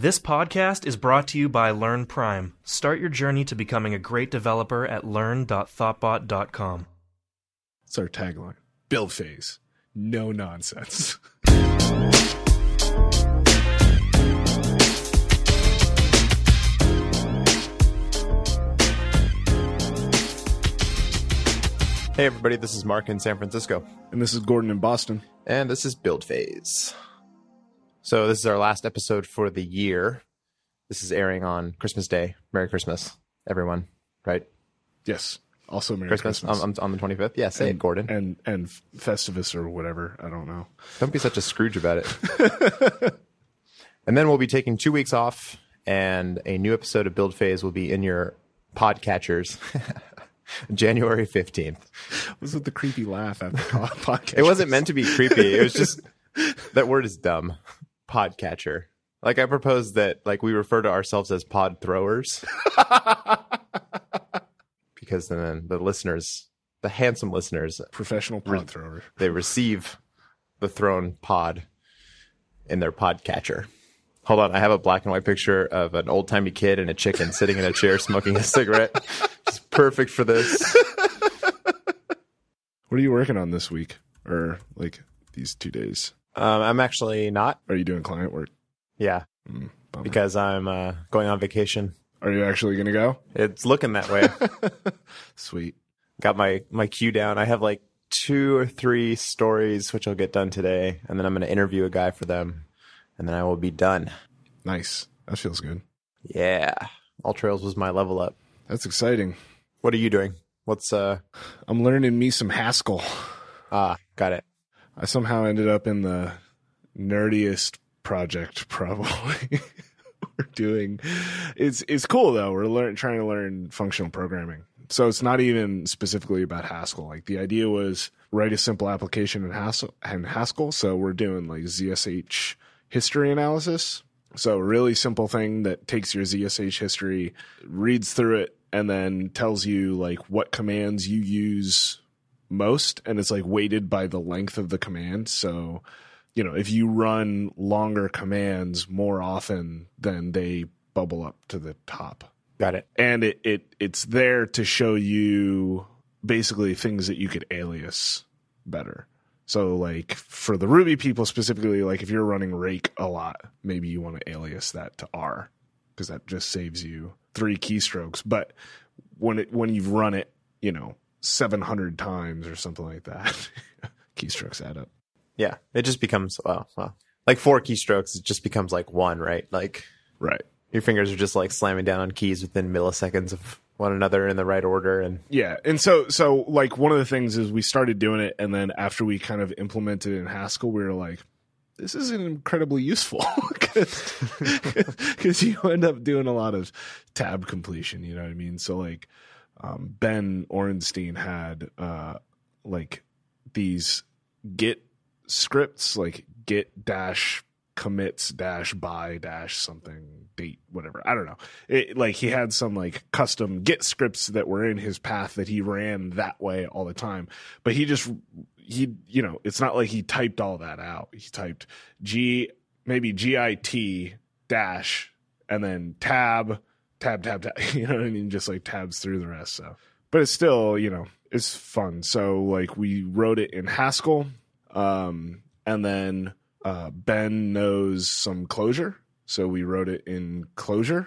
This podcast is brought to you by Learn Prime. Start your journey to becoming a great developer at learn.thoughtbot.com. It's our tagline. Build phase. No nonsense. Hey everybody, this is Mark in San Francisco, And this is Gordon in Boston. and this is Build Phase. So this is our last episode for the year. This is airing on Christmas Day. Merry Christmas, everyone! Right? Yes. Also Merry Christmas, Christmas. On, on, the twenty fifth. Yeah, say it, Gordon. And and Festivus or whatever. I don't know. Don't be such a Scrooge about it. and then we'll be taking two weeks off, and a new episode of Build Phase will be in your podcatchers. January fifteenth. What's with the creepy laugh the podcast? It wasn't meant to be creepy. It was just that word is dumb. Podcatcher. Like I propose that like we refer to ourselves as pod throwers. because then the listeners, the handsome listeners, professional pod thrower. they receive the thrown pod in their podcatcher. Hold on, I have a black and white picture of an old timey kid and a chicken sitting in a chair smoking a cigarette. It's perfect for this. What are you working on this week? Or like these two days? Um, I'm actually not. Are you doing client work? Yeah, Mm, bummer. because I'm uh, going on vacation. Are you actually gonna go? It's looking that way. Sweet. Got my my queue down. I have like two or three stories which I'll get done today, and then I'm going to interview a guy for them, and then I will be done. Nice. That feels good. Yeah, All Trails was my level up. That's exciting. What are you doing? What's uh I'm learning me some Haskell. ah got it. I somehow ended up in the nerdiest project probably we're doing. It's it's cool though. We're learn, trying to learn functional programming. So it's not even specifically about Haskell. Like the idea was write a simple application in Haskell and Haskell. So we're doing like ZSH history analysis. So a really simple thing that takes your ZSH history, reads through it, and then tells you like what commands you use most and it's like weighted by the length of the command. So you know if you run longer commands more often then they bubble up to the top. Got it. and it, it it's there to show you basically things that you could alias better. So like for the ruby people specifically like if you're running rake a lot maybe you want to alias that to r because that just saves you three keystrokes. But when it when you've run it you know 700 times or something like that keystrokes add up Yeah, it just becomes well, well, like four keystrokes. It just becomes like one, right? Like right your fingers are just like slamming down on keys within milliseconds of one another in the right order, and Yeah, and so so like one of the things is we started doing it, and then after we kind of implemented it in Haskell, we were like, this is incredibly useful because you end up doing a lot of tab completion. You know what I mean? So like um, Ben Orenstein had uh, like these Git scripts, like Git dash commits dash by dash something date whatever. I don't know. It, like he had some like custom git scripts that were in his path that he ran that way all the time. But he just he you know it's not like he typed all that out. He typed g maybe git dash and then tab tab tab tab you know what i mean? Just like tabs through the rest so. But it's still you know it's fun. So like we wrote it in haskell um and then uh, Ben knows some Clojure, so we wrote it in Clojure,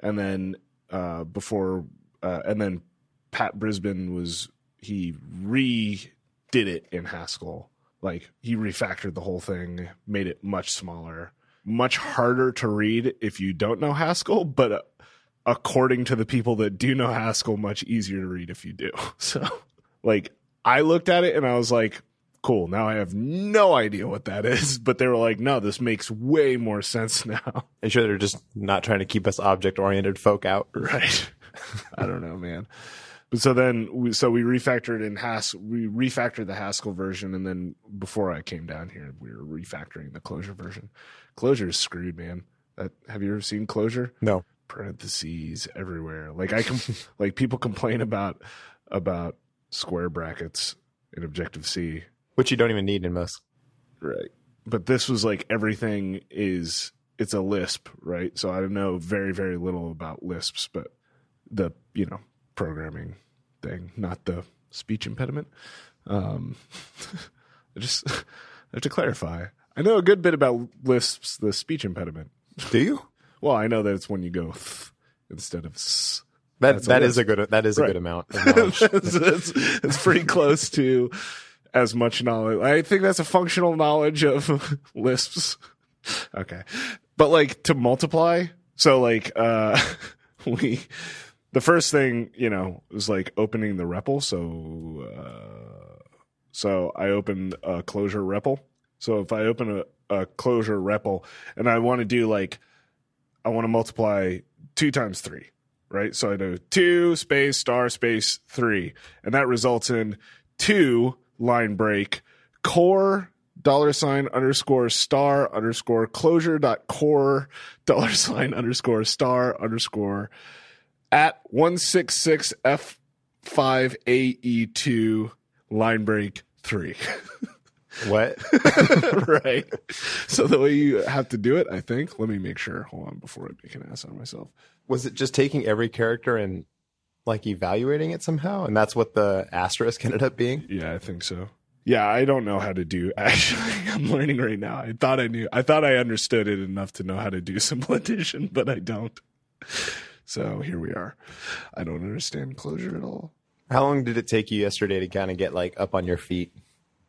and then uh, before, uh, and then Pat Brisbin was he redid it in Haskell, like he refactored the whole thing, made it much smaller, much harder to read if you don't know Haskell, but uh, according to the people that do know Haskell, much easier to read if you do. So, like, I looked at it and I was like cool. Now I have no idea what that is, but they were like, no, this makes way more sense now. I'm sure they're just not trying to keep us object oriented folk out. Right. I don't know, man. But so then, we, so we refactored in Has, we refactored the Haskell version, and then before I came down here, we were refactoring the Clojure version. Clojure is screwed, man. That, have you ever seen Clojure? No, Parentheses everywhere. Like I can, like people complain about about square brackets in Objective C which you don't even need in most. Right. But this was like everything is it's a lisp, right? So I know very very little about lisps, but the you know programming thing, not the speech impediment. Um, I just I have to clarify. I know a good bit about lisps, the speech impediment. Do you? Well, I know that it's when you go instead of s. That That's a that is a good that is a Right. good amount of knowledge. it's, it's, it's pretty close to as much knowledge. I think that's a functional knowledge of lisps. Okay. But like to multiply, so like uh we the first thing, you know, was like opening the REPL. So uh so I opened a Clojure REPL. So if I open a, a Clojure REPL and I want to do like I want to multiply two times three, right? So I do two space star space three, and that results in two line break core dollar sign underscore star underscore clojure dot core dollar sign underscore star underscore at one six six f five ae two line break three. what? right. So the way you have to do it, I think. Let me make sure. Hold on before I make an ass out of myself. Was it just taking every character and like evaluating it somehow? And that's what the asterisk ended up being? Yeah, I think so. Yeah, I don't know how to do. Actually, I'm learning right now. I thought I knew. I thought I understood it enough to know how to do simple addition, but I don't. So here we are. I don't understand Clojure at all. How long did it take you yesterday to kind of get like up on your feet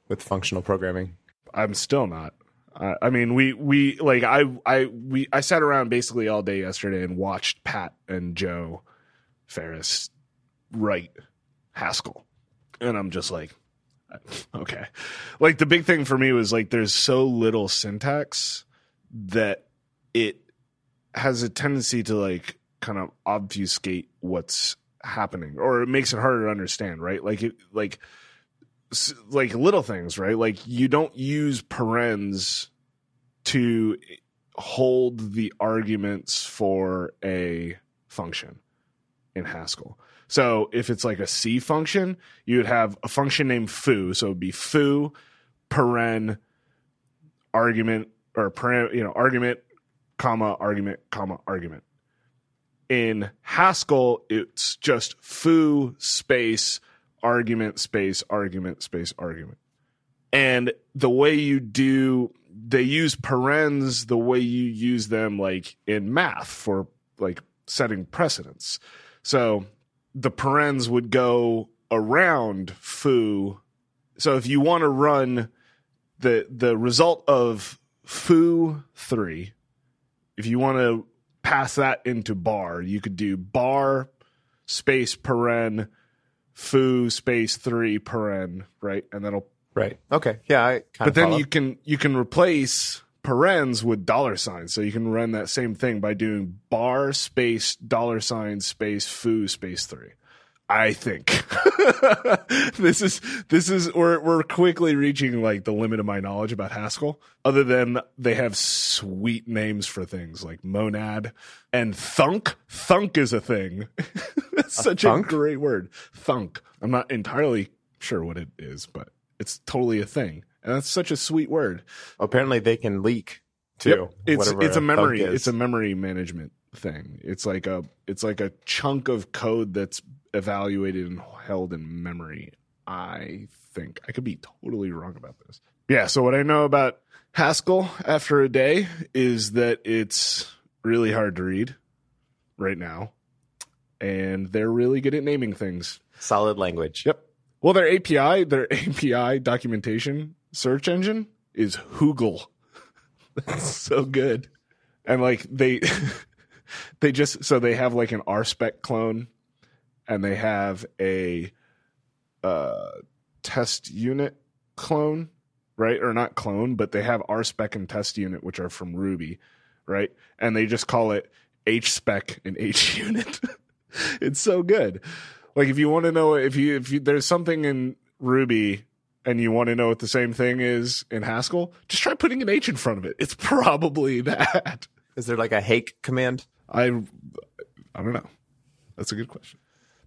with functional programming? I'm still not. I I mean, we we like I I we I sat around basically all day yesterday and watched Pat and Joe Ferris write Haskell, and I'm just like, okay. Like the big thing for me was like there's so little syntax that it has a tendency to like kind of obfuscate what's happening, or it makes it harder to understand, right? Like it like like little things, right? Like you don't use parens to hold the arguments for a function in Haskell. So if it's like a C function, you would have a function named foo. So it'd be foo, paren, argument, or paren, you know, argument, comma, argument, comma, argument. In Haskell, it's just foo space argument space argument space argument. And the way you do they use parens the way you use them like in math for like setting precedents. So the parens would go around foo. So if you want to run the the result of foo 3 if you want to pass that into bar, you could do bar space paren foo space 3 paren, right? And that'll Right. Okay. Yeah. I kind but of then follow. you can you can replace parens with dollar signs so you can run that same thing by doing bar space dollar sign space foo space three i think this is this is we're we're quickly reaching like the limit of my knowledge about haskell other than they have sweet names for things like monad and thunk thunk is a thing that's such thunk? a great word thunk i'm not entirely sure what it is but it's totally a thing and that's such a sweet word Apparently, they can leak too. Yep. It's it's a memory. It's a memory management thing. It's like a it's like a chunk of code that's evaluated and held in memory. I think I could be totally wrong about this. Yeah. So what I know about Haskell after a day is that it's really hard to read right now, and they're really good at naming things. solid language. Yep. Well, their API, their API documentation search engine is Hoogle. That's so good. And like they they just so they have like an RSpec clone and they have a uh test unit clone, right? Or not clone, but they have RSpec and test unit which are from Ruby, right? And they just call it HSpec and H unit. it's so good. Like if you want to know if you if you there's something in Ruby and you want to know what the same thing is in Haskell, just try putting an H in front of it. It's probably that. Is there like a hake command? I I don't know. That's a good question.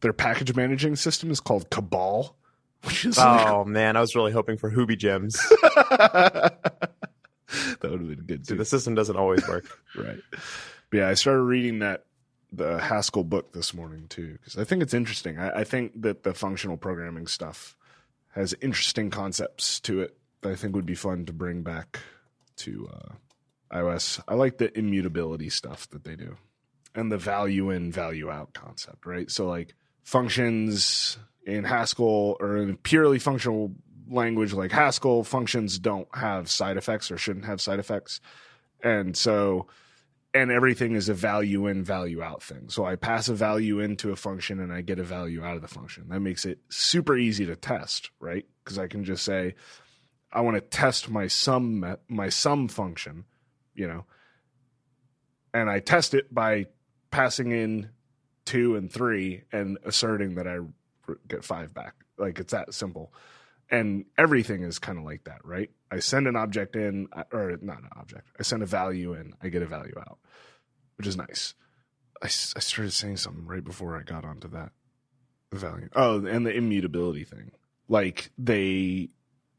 Their package managing system is called Cabal, which is Oh man, I was really hoping for Hoobie gems. that would have been good too. Dude, the system doesn't always work. right. But yeah, I started reading that the Haskell book this morning too because I think it's interesting. I, I think that the functional programming stuff has interesting concepts to it that I think would be fun to bring back to uh, iOS. I like the immutability stuff that they do and the value in, value out concept, right? So, like functions in Haskell or in a purely functional language like Haskell, functions don't have side effects or shouldn't have side effects. And so, and everything is a value in, value out thing. So I pass a value into a function and I get a value out of the function. That makes it super easy to test, right? Because I can just say, I want to test my sum my sum function, you know, and I test it by passing in two and three and asserting that I get five back. Like it's that simple. And everything is kind of like that, right? I send an object in, or not an object. I send a value in, I get a value out, which is nice. I, I started saying something right before I got onto that value. Oh, and the immutability thing. Like they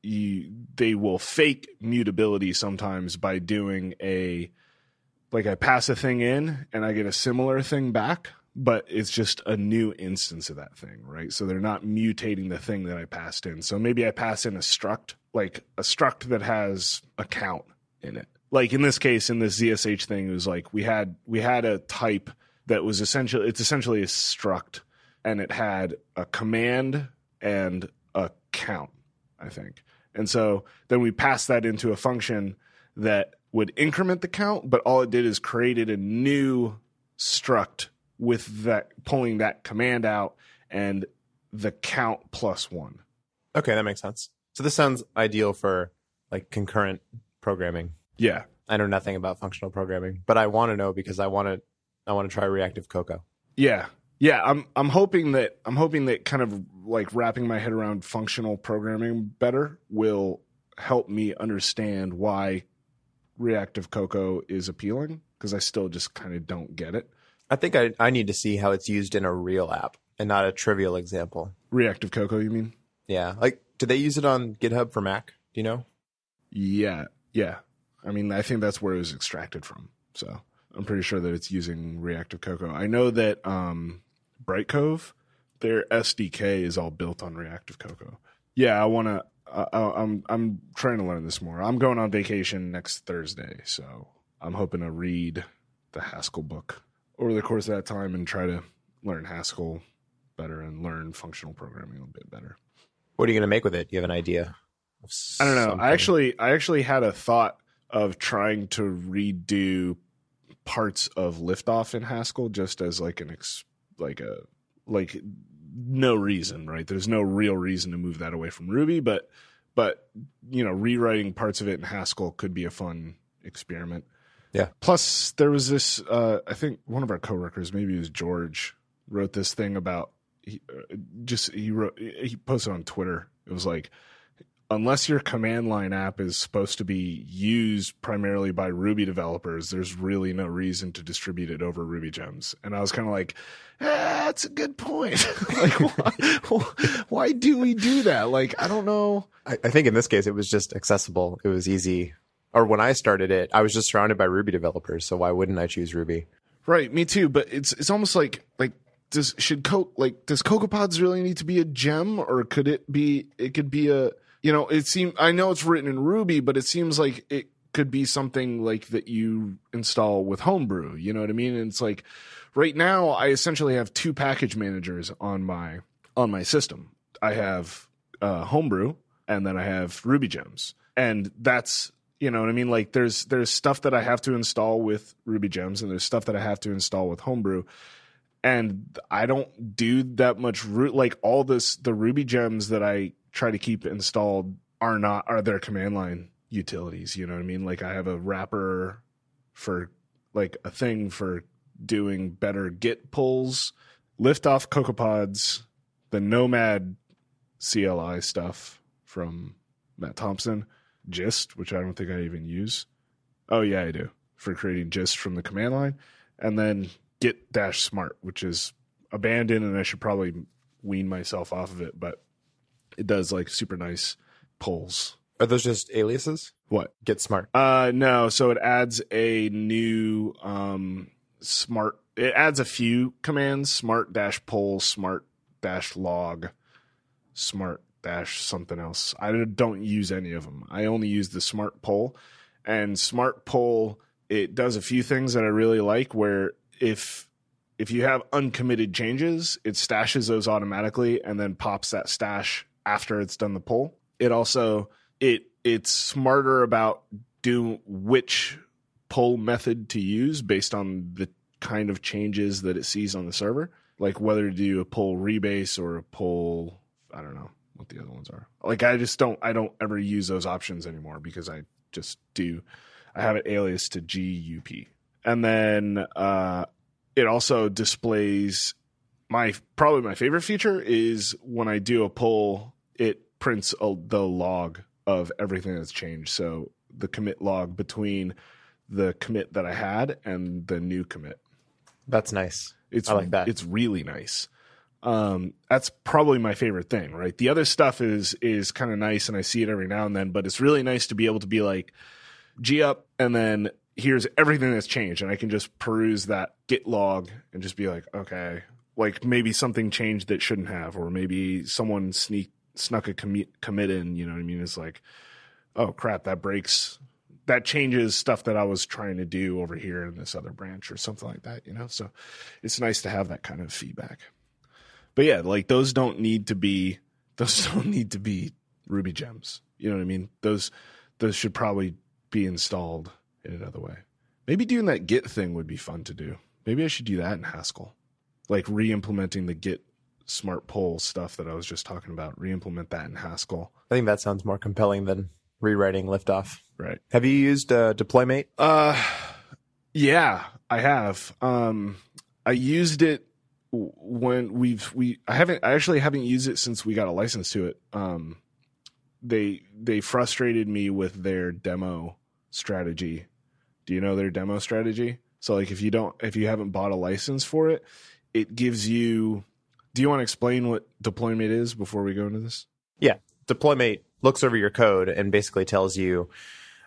you they will fake mutability sometimes by doing a like I pass a thing in and I get a similar thing back, but it's just a new instance of that thing, right? So they're not mutating the thing that I passed in. So maybe I pass in a struct, like a struct that has a count in it. Like in this case, in this ZSH thing, it was like we had we had a type that was essentially it's essentially a struct and it had a command and a count, I think. And so then we passed that into a function that would increment the count, but all it did is created a new struct with that pulling that command out and the count plus one. Okay, that makes sense. So this sounds ideal for like concurrent programming. Yeah. I know nothing about functional programming, but I want to know because I want to I want to try reactive Cocoa. Yeah. Yeah, I'm I'm hoping that I'm hoping that kind of like wrapping my head around functional programming better will help me understand why reactive Cocoa is appealing because I still just kind of don't get it. I think I, I need to see how it's used in a real app and not a trivial example. Reactive Cocoa, you mean? Yeah. Like, do they use it on GitHub for Mac? Do you know? Yeah. Yeah. I mean, I think that's where it was extracted from. So I'm pretty sure that it's using Reactive Cocoa. I know that um, Brightcove, their SDK is all built on Reactive Cocoa. Yeah, I want to. Uh, I'm I'm trying to learn this more. I'm going on vacation next Thursday, so I'm hoping to read the Haskell book over the course of that time and try to learn Haskell better and learn functional programming a bit better. What are you going to make with it? You have an idea? I don't know. Something? I actually I actually had a thought of trying to redo parts of liftoff in Haskell just as like an ex, like a like no reason, right? There's no real reason to move that away from Ruby, but but you know, rewriting parts of it in Haskell could be a fun experiment. Yeah. Plus, there was this. Uh, I think one of our coworkers, maybe it was George, wrote this thing about. He, uh, just he wrote. He posted on Twitter. It was like, unless your command line app is supposed to be used primarily by Ruby developers, there's really no reason to distribute it over Ruby gems. And I was kind of like, eh, that's a good point. like, why, why, do we do that? Like, I don't know. I, I think in this case, it was just accessible. It was easy. Or when I started it, I was just surrounded by Ruby developers. So why wouldn't I choose Ruby? Right. Me too. But it's, it's almost like, like, does, should Co, like, does CocoaPods really need to be a gem or could it be, it could be a, you know, it seems I know it's written in Ruby, but it seems like it could be something like that you install with Homebrew. You know what I mean? And it's like right now I essentially have two package managers on my on my system. I have uh, Homebrew and then I have Ruby Gems, and that's you know what I mean. Like there's there's stuff that I have to install with Ruby Gems, and there's stuff that I have to install with Homebrew. And I don't do that much root like all this the Ruby gems that I try to keep installed are not are their command line utilities. You know what I mean? Like I have a wrapper for like a thing for doing better git pulls, liftoff CocoaPods, the Nomad CLI stuff from Mattt Thompson, Gist, which I don't think I even use. Oh yeah, I do for creating Gist from the command line, and then Git dash Smart, which is abandoned, and I should probably wean myself off of it, but it does like super nice pulls. Are those just aliases? What? Git smart. Uh, no. So it adds a new um smart. It adds a few commands: smart dash pull, smart dash log, smart dash something else. I don't use any of them. I only use the smart pull, and smart pull it does a few things that I really like. Where if if you have uncommitted changes, it stashes those automatically and then pops that stash after it's done the pull. It also it it's smarter about do which pull method to use based on the kind of changes that it sees on the server, like whether to do a pull rebase or a pull I don't know what the other ones are. Like I just don't I don't ever use those options anymore because I just do I have it alias to GUP. And then uh it also displays my probably my favorite feature is when I do a pull, it prints a, the log of everything that's changed. So the commit log between the commit that I had and the new commit. That's nice. It's I like that. It's really nice. Um, that's probably my favorite thing, right? The other stuff is is kind of nice, and I see it every now and then. But it's really nice to be able to be like, G up, and then here's everything that's changed, and I can just peruse that Git log and just be like, okay, like maybe something changed that shouldn't have, or maybe someone sneak snuck a commit commit in. You know what I mean? It's like, oh crap, that breaks that changes stuff that I was trying to do over here in this other branch or something like that, you know? So it's nice to have that kind of feedback. But yeah, like those don't need to be those don't need to be Ruby gems. You know what I mean? Those those should probably be installed in another way. Maybe doing that Git thing would be fun to do. Maybe I should do that in Haskell. Like re-implementing the Git smart pull stuff that I was just talking about. Re-implement that in Haskell. I think that sounds more compelling than rewriting liftoff. Right. Have you used uh, Deploymate? Uh, yeah, I have. Um, I used it when we've we. I haven't. I actually haven't used it since we got a license to it. Um, they they frustrated me with their demo strategy. Do you know their demo strategy? So like if you don't if you haven't bought a license for it, it gives you Do you want to explain what Deploymate is before we go into this? Yeah. Deploymate looks over your code and basically tells you,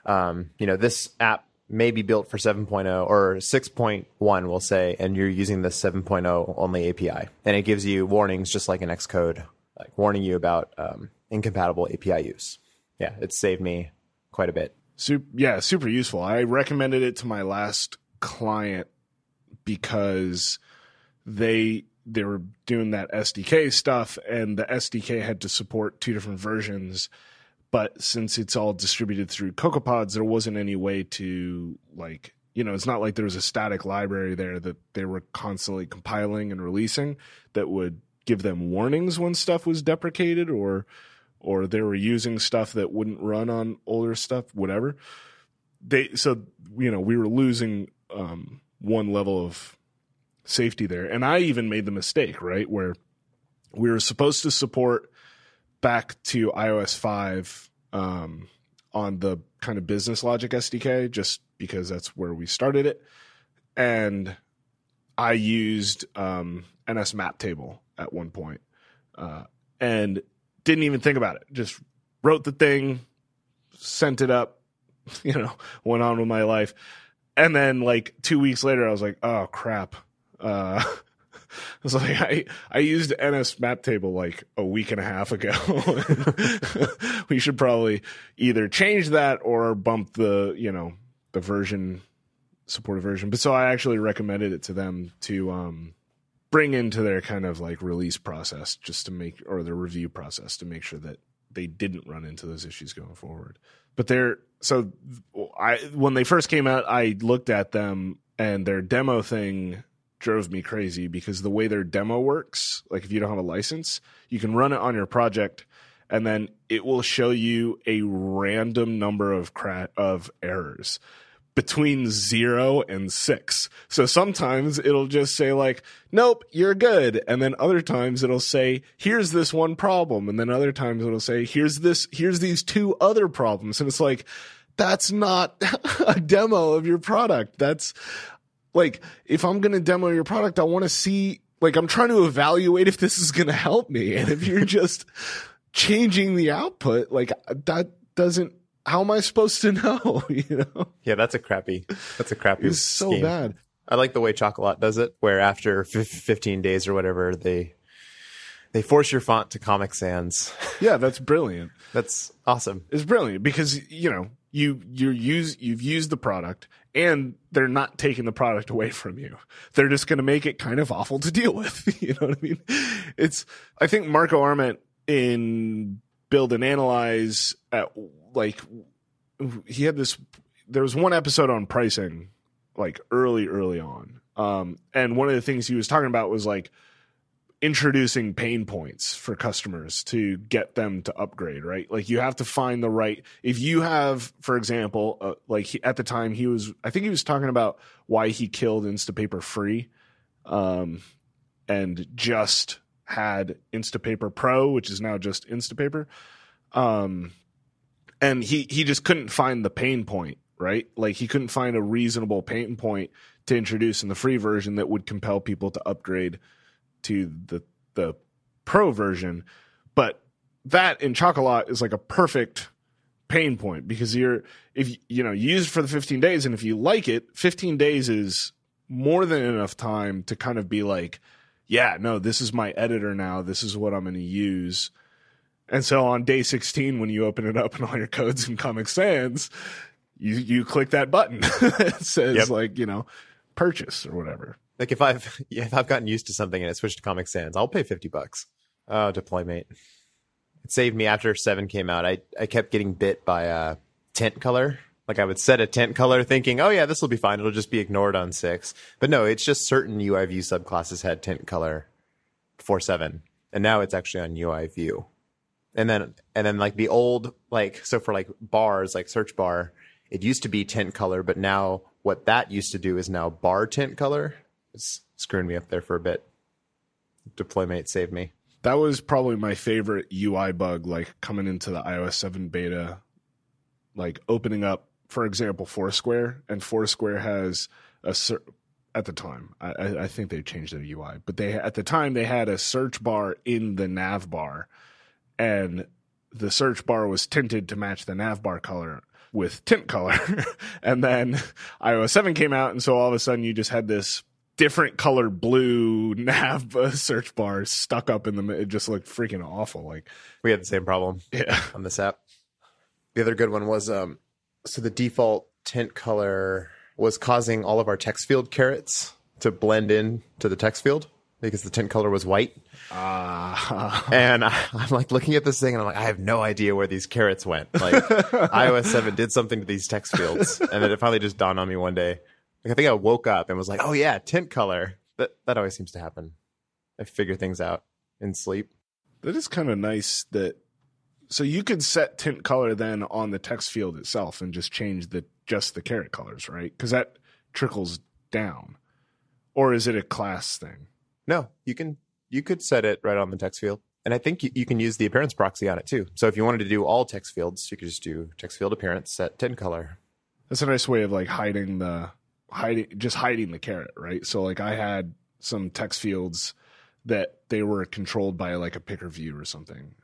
um, you know, this app may be built for 7.0 or 6.1, we'll say, and you're using the 7.0 only API. And it gives you warnings just like an Xcode, like warning you about um, incompatible API use. Yeah, it saved me quite a bit. Super, yeah, super useful. I recommended it to my last client because they they were doing that SDK stuff, and the SDK had to support two different versions. But since it's all distributed through CocoaPods, there wasn't any way to like you know, it's not like there was a static library there that they were constantly compiling and releasing that would give them warnings when stuff was deprecated or or they were using stuff that wouldn't run on older stuff, whatever. They so you know we were losing um, one level of safety there, and I even made the mistake right where we were supposed to support back to iOS five um, on the kind of business logic SDK, just because that's where we started it, and I used um, NS Map Table at one point, uh, and didn't even think about it. Just wrote the thing, sent it up, you know, went on with my life. And then like two weeks later, I was like, oh crap. Uh, was like, I, I used NS map table like a week and a half ago. we should probably either change that or bump the, you know, the version supported version. But so I actually recommended it to them to, um, bring into their kind of like release process just to make or the review process to make sure that they didn't run into those issues going forward. But they're so I when they first came out, I looked at them and their demo thing drove me crazy because the way their demo works, like if you don't have a license, you can run it on your project and then it will show you a random number of cra- of errors between zero and six. So sometimes it'll just say like, nope, you're good. And then other times it'll say, here's this one problem. And then other times it'll say, here's this, here's these two other problems. And it's like, that's not a demo of your product. That's like, if I'm going to demo your product, I want to see, like, I'm trying to evaluate if this is going to help me. And if you're just changing the output, like that, doesn't. How am I supposed to know? you know, Yeah, that's a crappy. That's a crappy. it's so scheme. bad. I like the way Chocolat does it, where after fif- 15 days or whatever, they they force your font to Comic Sans. Yeah, that's brilliant. That's awesome. It's brilliant because you know you you use you've used the product and they're not taking the product away from you. They're just going to make it kind of awful to deal with. you know what I mean? It's I think Marco Arment in Build and Analyze at like he had this there was one episode on pricing like early early on. Um and one of the things he was talking about was like introducing pain points for customers to get them to upgrade, right? Like you have to find the right. If you have, for example, uh, like he, at the time he was, I think he was talking about why he killed Instapaper free, um, and just had Instapaper Pro, which is now just Instapaper, um, and he he just couldn't find the pain point, right? Like he couldn't find a reasonable pain point to introduce in the free version that would compel people to upgrade to the the pro version but that in chocolat is like a perfect pain point because you're if you know you use it for the 15 days and if you like it 15 days is more than enough time to kind of be like yeah no this is my editor now. This is what i'm going to use. And so on day 16 when you open it up and all your codes in comic sans you you click that button. It says Yep. like you know purchase or whatever Like if I've yeah, if I've gotten used to something and it switched to Comic Sans, I'll pay 50 bucks. Oh, Deploymate. It saved me after 7 came out. I I kept getting bit by uh tint color. Like I would set a tint color thinking, "Oh yeah, this will be fine. It'll just be ignored on 6." But no, it's just certain UI view subclasses had tint color before 7. And now it's actually on UI view. And then and then like the old like so for like bars, like search bar, it used to be tint color, but now what that used to do is now bar tint color. It's screwing me up there for a bit. Deploymate saved me. that was probably my favorite UI bug, like coming into the iOS 7 beta, like opening up, for example, Foursquare, and Foursquare has a cer- at the time. I, I think they changed their UI, but they at the time they had a search bar in the nav bar, and the search bar was tinted to match the nav bar color with tint color, and then iOS 7 came out, and so all of a sudden you just had this different colored blue nav uh, search bars stuck up in the it just looked freaking awful like We had the same problem yeah on this app. The other good one was um so the default tint color was causing all of our text field carets to blend in to the text field because the tint color was white. ah And I, I'm like looking at this thing and I'm like, I have no idea where these carets went. Like iOS 7 did something to these text fields. And then it finally just dawned on me one day. Like I think I woke up and was like, oh yeah, tint color. That that always seems to happen. I figure things out in sleep. that is kind of nice that so you could set tint color then on the text field itself and just change the just the caret colors right because that trickles down or is it a class thing No, you can you could set it right on the text field. And I think you, you can use the appearance proxy on it too. So if you wanted to do all text fields, you could just do text field appearance, set tint color. That's a nice way of like hiding the hiding just hiding the caret, right? So like I had some text fields that they were controlled by like a picker view or something.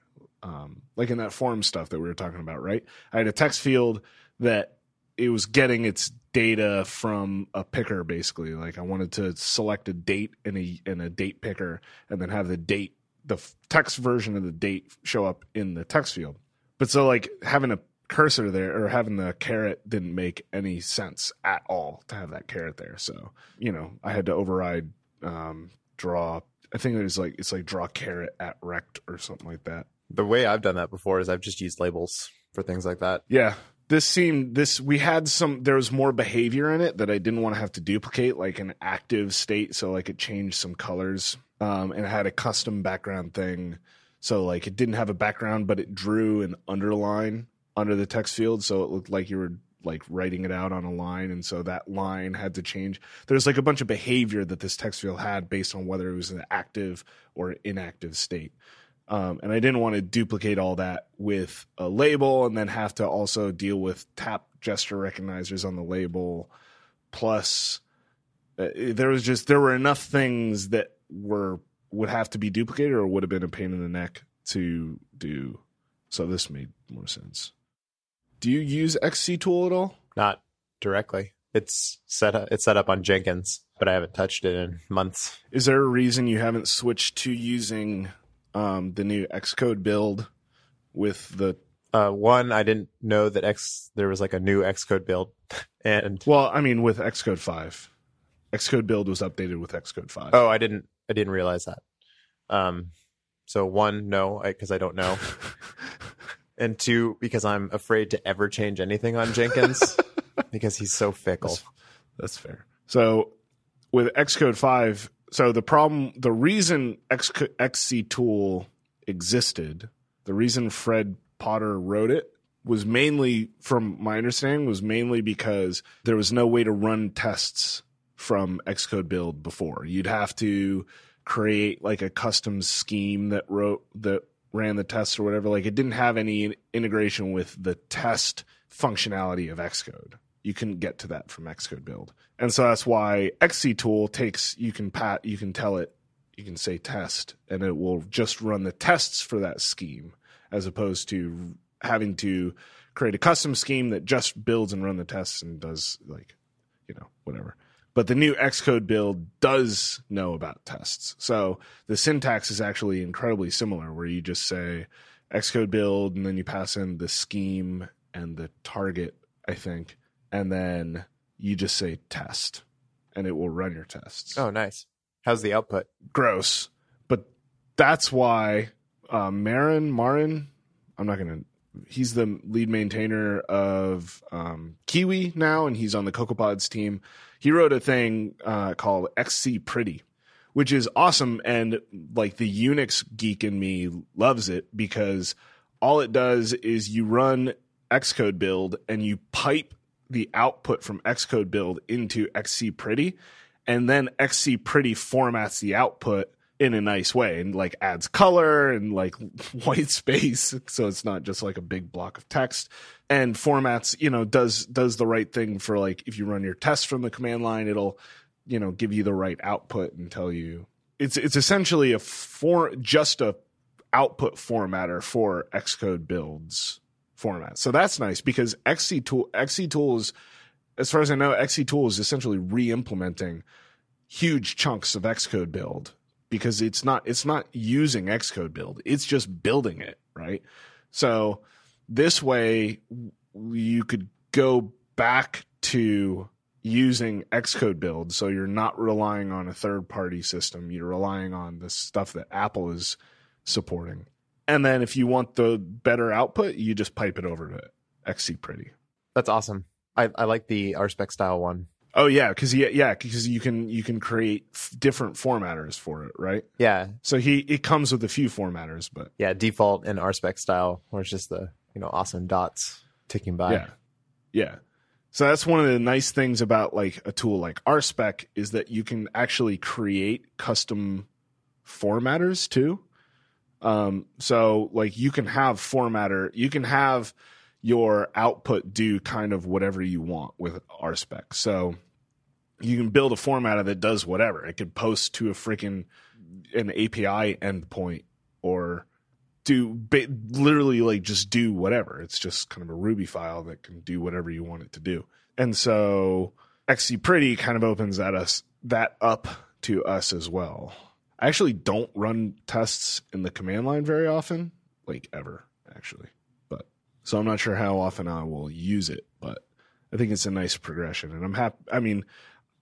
Um, like in that form stuff that we were talking about, right? I had a text field that it was getting its data from a picker basically. Like I wanted to select a date in a in a date picker and then have the date the text version of the date show up in the text field. But so like having a cursor there or having the caret didn't make any sense at all to have that caret there. So, you know, I had to override um draw I think it was like it's like draw caret at rect or something like that. The way I've done that before is I've just used labels for things like that. Yeah. This seemed this we had some there was more behavior in it that I didn't want to have to duplicate, like an active state. So like it changed some colors. Um and it had a custom background thing. So like it didn't have a background, but it drew an underline under the text field. So it looked like you were like writing it out on a line. And so that line had to change. There's like a bunch of behavior that this text field had based on whether it was an active or inactive state. Um, and I didn't want to duplicate all that with a label and then have to also deal with tap gesture recognizers on the label. Plus, uh, there was just there were enough things that were would have to be duplicated or would have been a pain in the neck to do. So this made more sense. Do you use XC tool at all? Not directly. It's set up. It's set up on Jenkins, but I haven't touched it in months. Is there a reason you haven't switched to using um, the new Xcode build with the? Uh, one, I didn't know that X there was like a new Xcode build, and Well, I mean, with Xcode five, Xcode build was updated with Xcode five. oh, I didn't. I didn't realize that. Um, so one, no, because I, don't know, and two, because I'm afraid to ever change anything on Jenkins because he's so fickle. That's fair. So with Xcode 5, so the problem, the reason X, XC tool existed, the reason Fred Potter wrote it was mainly, from my understanding, was mainly because there was no way to run tests from Xcode build before. You'd have to create like a custom scheme that wrote that ran the tests or whatever. Like it didn't have any integration with the test functionality of Xcode you couldn't get to that from Xcode build. And so that's why XC tool takes you can pat you can tell it you can say test and it will just run the tests for that scheme as opposed to having to create a custom scheme that just builds and run the tests and does like you know whatever. But the new Xcode build does know about tests. So the syntax is actually incredibly similar where you just say Xcode build and then you pass in the scheme and the target, I think and then you just say test and it will run your tests. Oh, nice. How's the output? Gross. But that's why uh, Marin, Marin, I'm not going to, he's the lead maintainer of um, Kiwi now, and he's on the CocoaPods team. He wrote a thing uh, called XC Pretty, which is awesome. And like the Unix geek in me loves it because all it does is you run Xcode build and you pipe the output from Xcode build into XC Pretty, and then XC Pretty formats the output in a nice way and like adds color and like white space. So it's not just like a big block of text. And formats you know does does the right thing for like if you run your test from the command line it'll you know give you the right output and tell you. It's it's essentially a for just a output formatter for Xcode builds format. So that's nice because XC tool XC tools, as far as I know, XC tool is essentially re-implementing huge chunks of Xcode build because it's not it's not using Xcode build. It's just building it, right? So this way you could go back to using Xcode build so you're not relying on a third party system. You're relying on the stuff that Apple is supporting. And then if you want the better output, you just pipe it over to XC Pretty. That's awesome. I, I like the RSpec style one. Oh yeah, because yeah, yeah, because you can you can create f- different formatters for it, right? Yeah, So he it comes with a few formatters, but yeah. Default and RSpec style, where it's just the you know awesome dots ticking by. yeah, yeah. So that's one of the nice things about like a tool like RSpec is that you can actually create custom formatters too. Um, so like you can have formatter, you can have your output do kind of whatever you want with RSpec. So you can build a formatter that does whatever. It could post to a freaking an API endpoint or do ba- literally like just do whatever. It's just kind of a Ruby file that can do whatever you want it to do. And so XC Pretty kind of opens that us that up to us as well. I actually don't run tests in the command line very often, like ever actually. But so I'm not sure how often I will use it, but I think it's a nice progression and I'm happy I mean,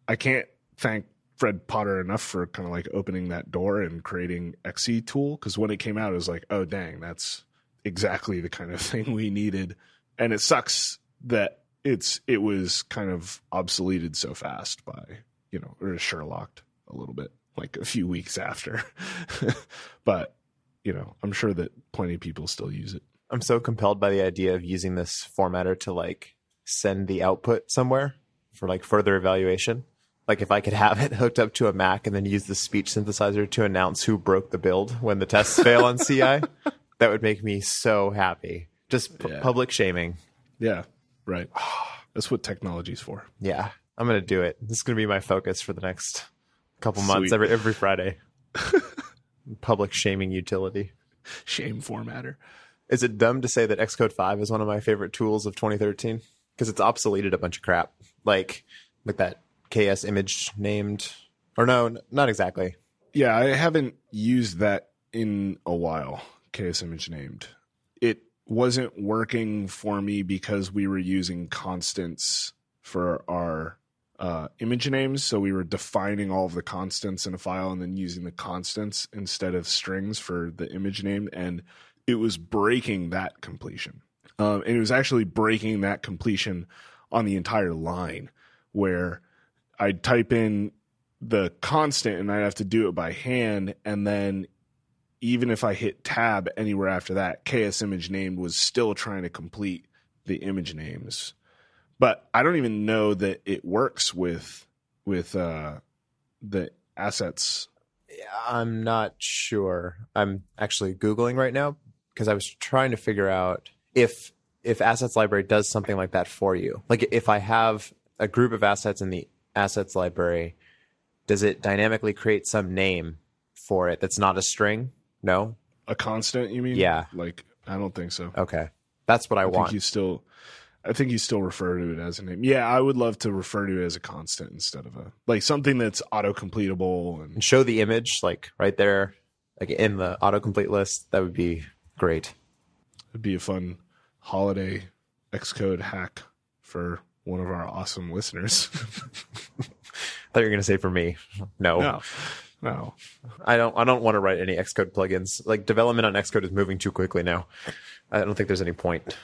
I can't thank Fred Potter enough for kind of like opening that door and creating XC tool because when it came out, it was like, oh dang, that's exactly the kind of thing we needed. And it sucks that it's it was kind of obsoleted so fast by you know or Sherlocked a little bit like a few weeks after. but you know, I'm sure that plenty of people still use it. I'm so compelled by the idea of using this formatter to like send the output somewhere for like further evaluation. Like if I could have it hooked up to a Mac and then use the speech synthesizer to announce who broke the build when the tests fail on CI, that would make me so happy. Just p- Yeah. public shaming. Yeah, right. That's what technology's for. Yeah, I'm gonna do it. This is gonna be my focus for the next couple months. Every every Friday. public shaming utility. Shame formatter. Is it dumb to say that Xcode 5 is one of my favorite tools of 2013? Because it's obsoleted a bunch of crap. Like, like that KS image named, or no, not exactly. Yeah, I haven't used that in a while. KS image named. It wasn't working for me because we were using constants for our uh, image names. So we were defining all of the constants in a file and then using the constants instead of strings for the image name. And it was breaking that completion. Um, and it was actually breaking that completion on the entire line where I'd type in the constant and I'd have to do it by hand. And then even if I hit tab anywhere after that, KSImageNamed was still trying to complete the image names. But I don't even know that it works with with uh, the assets. I'm not sure. I'm actually Googling right now because I was trying to figure out if if assets library does something like that for you. Like if I have a group of assets in the assets library, does it dynamically create some name for it that's not a string? No? A constant, you mean? Yeah. Like I don't think so. Okay. That's what I, I want. think you still I think you still refer to it as a name. Yeah, I would love to refer to it as a constant instead of a like something that's auto completable and and show the image like right there like in the autocomplete list. That would be great. it'd be a fun holiday Xcode hack for one of our awesome listeners. I thought you were going to say for me. No. no. No. I don't I don't want to write any Xcode plugins. Like development on Xcode is moving too quickly now. I don't think there's any point.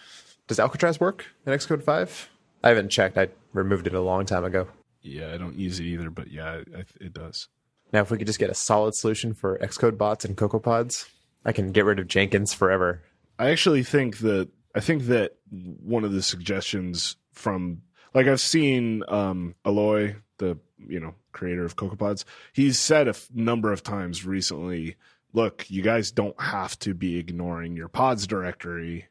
Does Alcatraz work in Xcode 5? I haven't checked. I removed it a long time ago. Yeah, I don't use it either, but yeah, it, it does. Now if we could just get a solid solution for Xcode bots and CocoaPods, I can get rid of Jenkins forever. I actually think that I think that one of the suggestions from like I've seen um Eloy, the you know creator of CocoaPods, he's said a f- number of times recently, look, you guys don't have to be ignoring your pods directory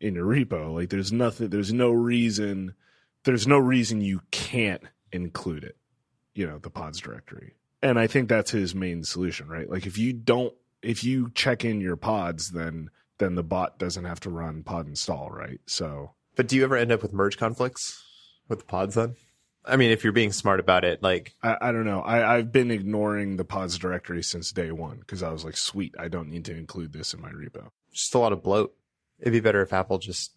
in your repo. Like there's nothing there's no reason there's no reason you can't include it, you know, the pods directory. And I think that's his main solution, right? Like if you don't if you check in your pods then then the bot doesn't have to run pod install, right? So But do you ever end up with merge conflicts with the pods then? I mean, if you're being smart about it, like I, I don't know. I, I've been ignoring the pods directory since day one because I was like, sweet, I don't need to include this in my repo. just a lot of bloat. It'd be better if Apple just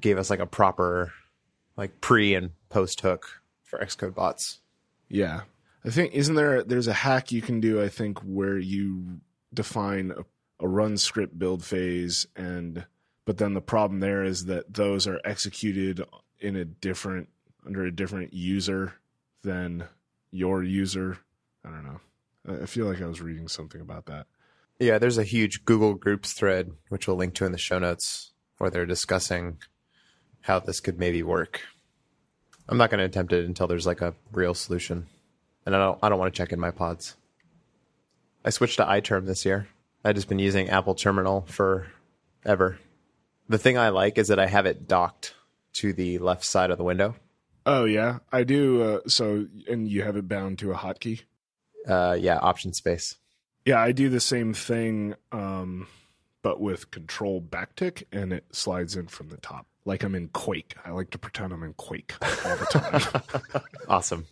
gave us like a proper like pre and post hook for Xcode bots. Yeah. I think isn't there there's a hack you can do, I think, where you define a, a run script build phase and but then the problem there is that those are executed in a different under a different user than your user. I don't know. I- feel like I was reading something about that. Yeah, there's a huge Google Groups thread, which we'll link to in the show notes, where they're discussing how this could maybe work. I'm not going to attempt it until there's like a real solution, and I don't. I don't want to check in my pods. I switched to iTerm this year. I've just been using Apple Terminal for ever. The thing I like is that I have it docked to the left side of the window. Oh yeah, I do. Uh, so, and you have it bound to a hotkey. Uh, yeah, option space. Yeah, I do the same thing, um, but with control backtick, and it slides in from the top, like I'm in Quake. I like to pretend I'm in Quake all the time. Awesome.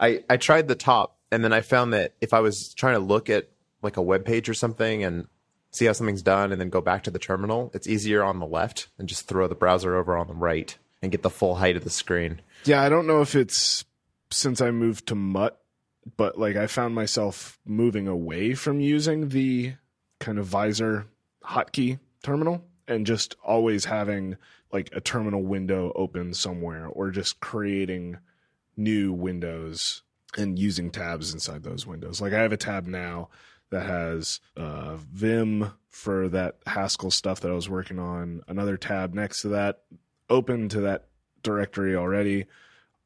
I I tried the top and then I found that if I was trying to look at like a web page or something and see how something's done and then go back to the terminal, it's easier on the left and just throw the browser over on the right and get the full height of the screen. yeah, I don't know if it's since I moved to Mutt, but like I found myself moving away from using the kind of visor hotkey terminal and just always having like a terminal window open somewhere or just creating new windows and using tabs inside those windows. Like I have a tab now that has uh, Vim for that Haskell stuff that I was working on, another tab next to that open to that directory already,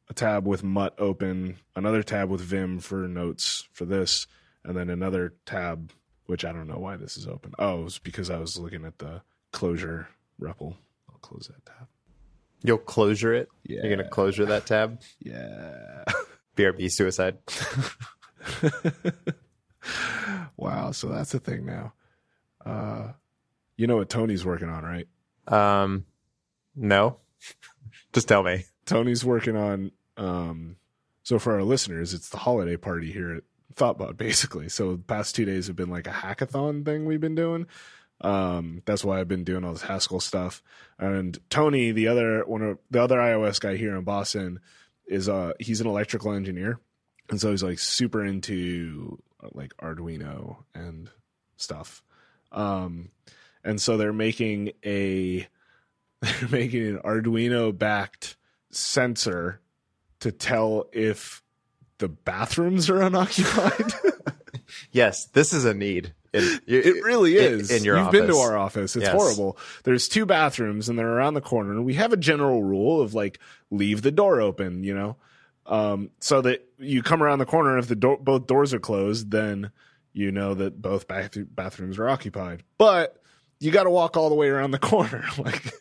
a tab with Mutt open, another tab with Vim for notes for this, and then another tab which I don't know why this is open. Oh, it's because I was looking at the Clojure REPL. I'll close that tab. You'll closure it. Yeah. You're gonna closure that tab. Yeah. BRB suicide. wow, so that's the thing now. Uh You know what Tony's working on, right? Um, no, just tell me. Tony's working on. Um, so for our listeners, it's the holiday party here at Thoughtbot, basically. So the past two days have been like a hackathon thing we've been doing. Um, that's why I've been doing all this Haskell stuff. And Tony, the other one of the other iOS guy here in Boston, is uh he's an electrical engineer, and so he's like super into like Arduino and stuff. Um, and so they're making a they're making an Arduino backed sensor to tell if the bathrooms are unoccupied. Yes, this is a need. In, It really is. in your You've been to office. our office. It's Yes. horrible. There's two bathrooms and they're around the corner. And we have a general rule of like leave the door open, you know, um, so that you come around the corner. And if the door, both doors are closed, then you know that both bath- bathrooms are occupied. But you got to walk all the way around the corner, like,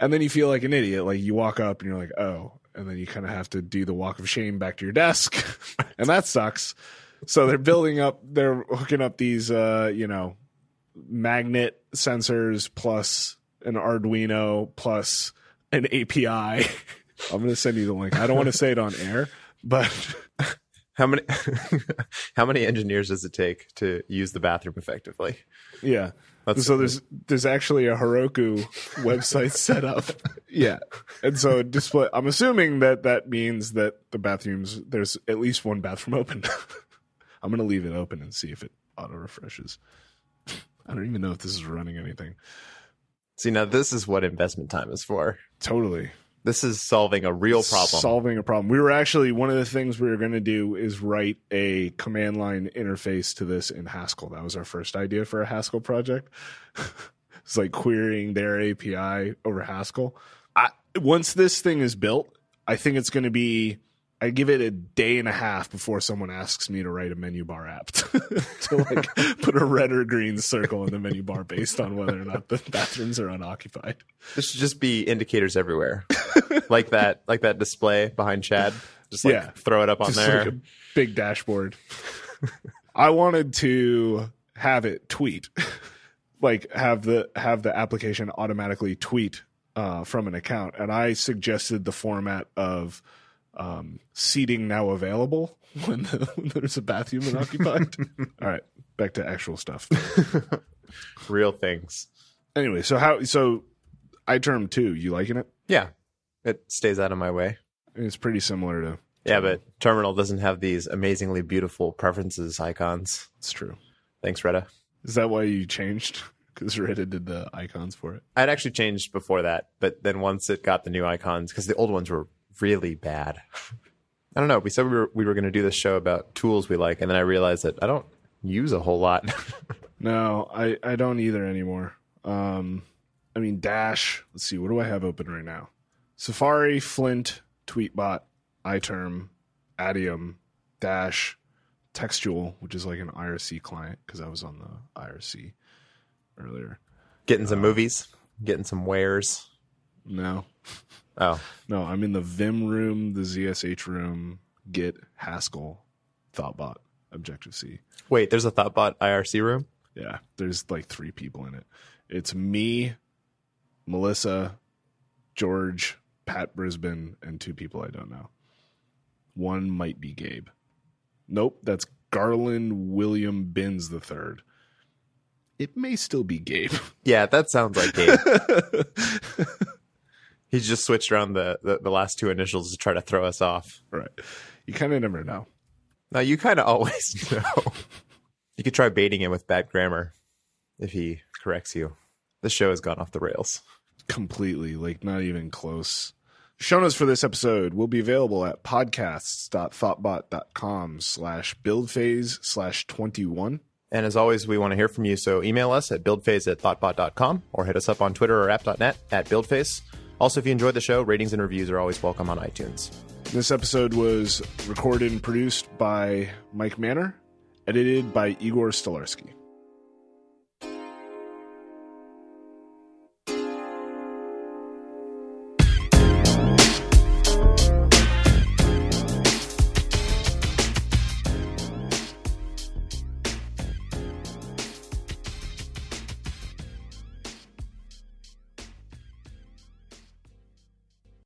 and then you feel like an idiot. Like you walk up and you're like, oh, and then you kind of have to do the walk of shame back to your desk, and that sucks. So they're building up, they're hooking up these, uh, you know, magnet sensors plus an Arduino plus an API. I'm going to send you the link. I don't want to say it on air, but How many how many engineers does it take to use the bathroom effectively? yeah. That's- so there's there's actually a Heroku website set up. Yeah. And so display I'm assuming that that means that the bathrooms there's at least one bathroom open. I'm going to leave it open and see if it auto refreshes. I don't even know if this is running anything. See, now this is what investment time is for. Totally. This is solving a real problem. Solving a problem. We were actually one of the things we were going to do is write a command line interface to this in Haskell. That was our first idea for a Haskell project. it's like querying their API over Haskell. I, once this thing is built, I think it's going to be. I give it a day and a half before someone asks me to write a menu bar app to, to like put a red or green circle in the menu bar based on whether or not the bathrooms are unoccupied. There should just be indicators everywhere, like that, like that display behind Chad. Just like Yeah. throw it up on there. like a big dashboard. I wanted to have it tweet, like have the have the application automatically tweet uh, from an account, and I suggested the format of um, seating now available when, the, when there's a bathroom unoccupied. All right, back to actual stuff. Real things. Anyway, so how so iTerm two, you liking it? Yeah, it stays out of my way. It's pretty similar to. Yeah, but Terminal doesn't have these amazingly beautiful preferences icons. It's true. Thanks, Reda. Is that why you changed? Because Reda did the icons for it. I'd actually changed before that, but then once it got the new icons, because the old ones were really bad. I don't know. We said we were we were going to do this show about tools we like, and then I realized that I don't use a whole lot. No, I, I don't either anymore. Um, I mean, Dash. Let's see. What do I have open right now? Safari, Flint, Tweetbot, iTerm, Adium, Dash, Textual, which is like an IRC client because I was on the IRC earlier. getting some movies, getting some wares. No, Oh, no, I'm in the Vim room, the ZSH room, Git, Haskell, Thoughtbot, Objective C. wait, there's a Thoughtbot IRC room. Yeah, there's like three people in it. It's me, Melissa, George, Pat Brisbin, and two people I don't know. One might be Gabe. Nope, that's Garland William Binns the third. It may still be Gabe. Yeah, that sounds like Gabe. He's just switched around the, the, the last two initials to try to throw us off. right. You kind of never know. Now you kind of always know. you could try baiting him with bad grammar if he corrects you. The show has gone off the rails. Completely, like not even close. Show notes for this episode will be available at podcasts.thoughtbot.com slash buildphase slash 21. And as always, we want to hear from you, so email us at buildphase at thoughtbot.com or hit us up on Twitter or app.net at buildphase. Also, if you enjoyed the show, ratings and reviews are always welcome on iTunes. This episode was recorded and produced by Mike Manor, edited by Igor Stolarski.